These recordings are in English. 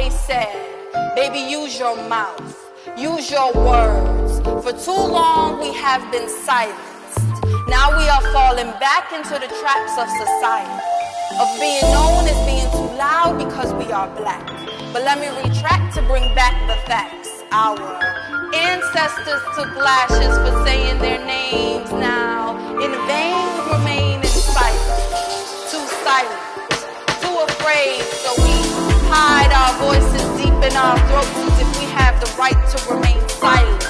They said, baby, use your mouth, use your words. For too long, we have been silenced. Now we are falling back into the traps of society, of being known as being too loud because we are black. But let me retract to bring back the facts. Our ancestors took lashes for saying their names now. In vain, we remain in silence, too silent, too afraid, so we hide our voices deep in our throats if we have the right to remain silent.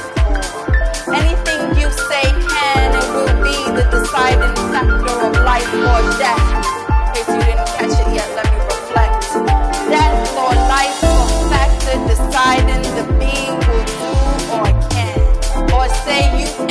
Anything you say can and will be the deciding factor of life or death. In case you didn't catch it yet, let me reflect. Death or life or factor deciding the being will do or can or say you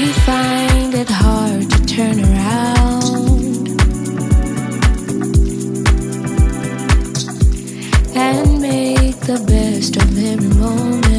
We find it hard to turn around and make the best of every moment.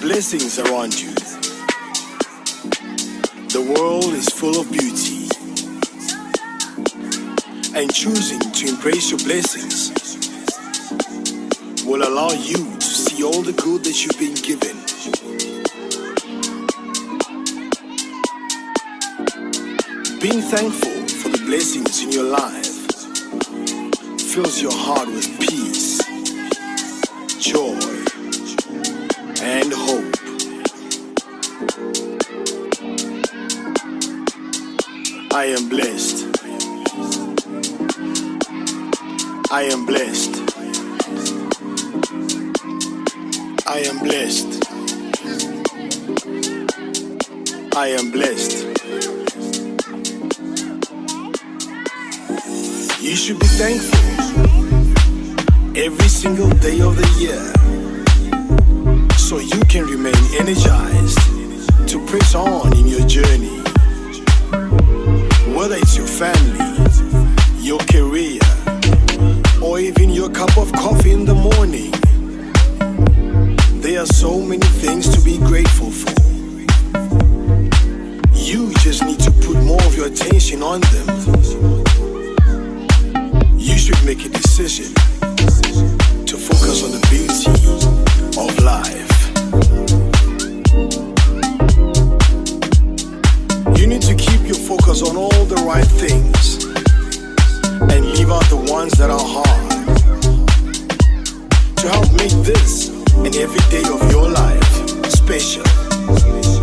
Blessings around you. The world is full of beauty. And choosing to embrace your blessings will allow you to see all the good that you've been given. Being thankful for the blessings in your life fills your heart with peace, joy, and I am blessed. I am blessed. I am blessed. I am blessed. You should be thankful every single day of the year so you can remain energized to press on in your journey. Whether it's your family, your career, or even your cup of coffee in the morning, there are so many things to be grateful for. You just need to put more of your attention on them. You should make a decision to focus on the beauty of life. You need to keep your focus on all the right things and leave out the ones that are hard to help make this and every day of your life special.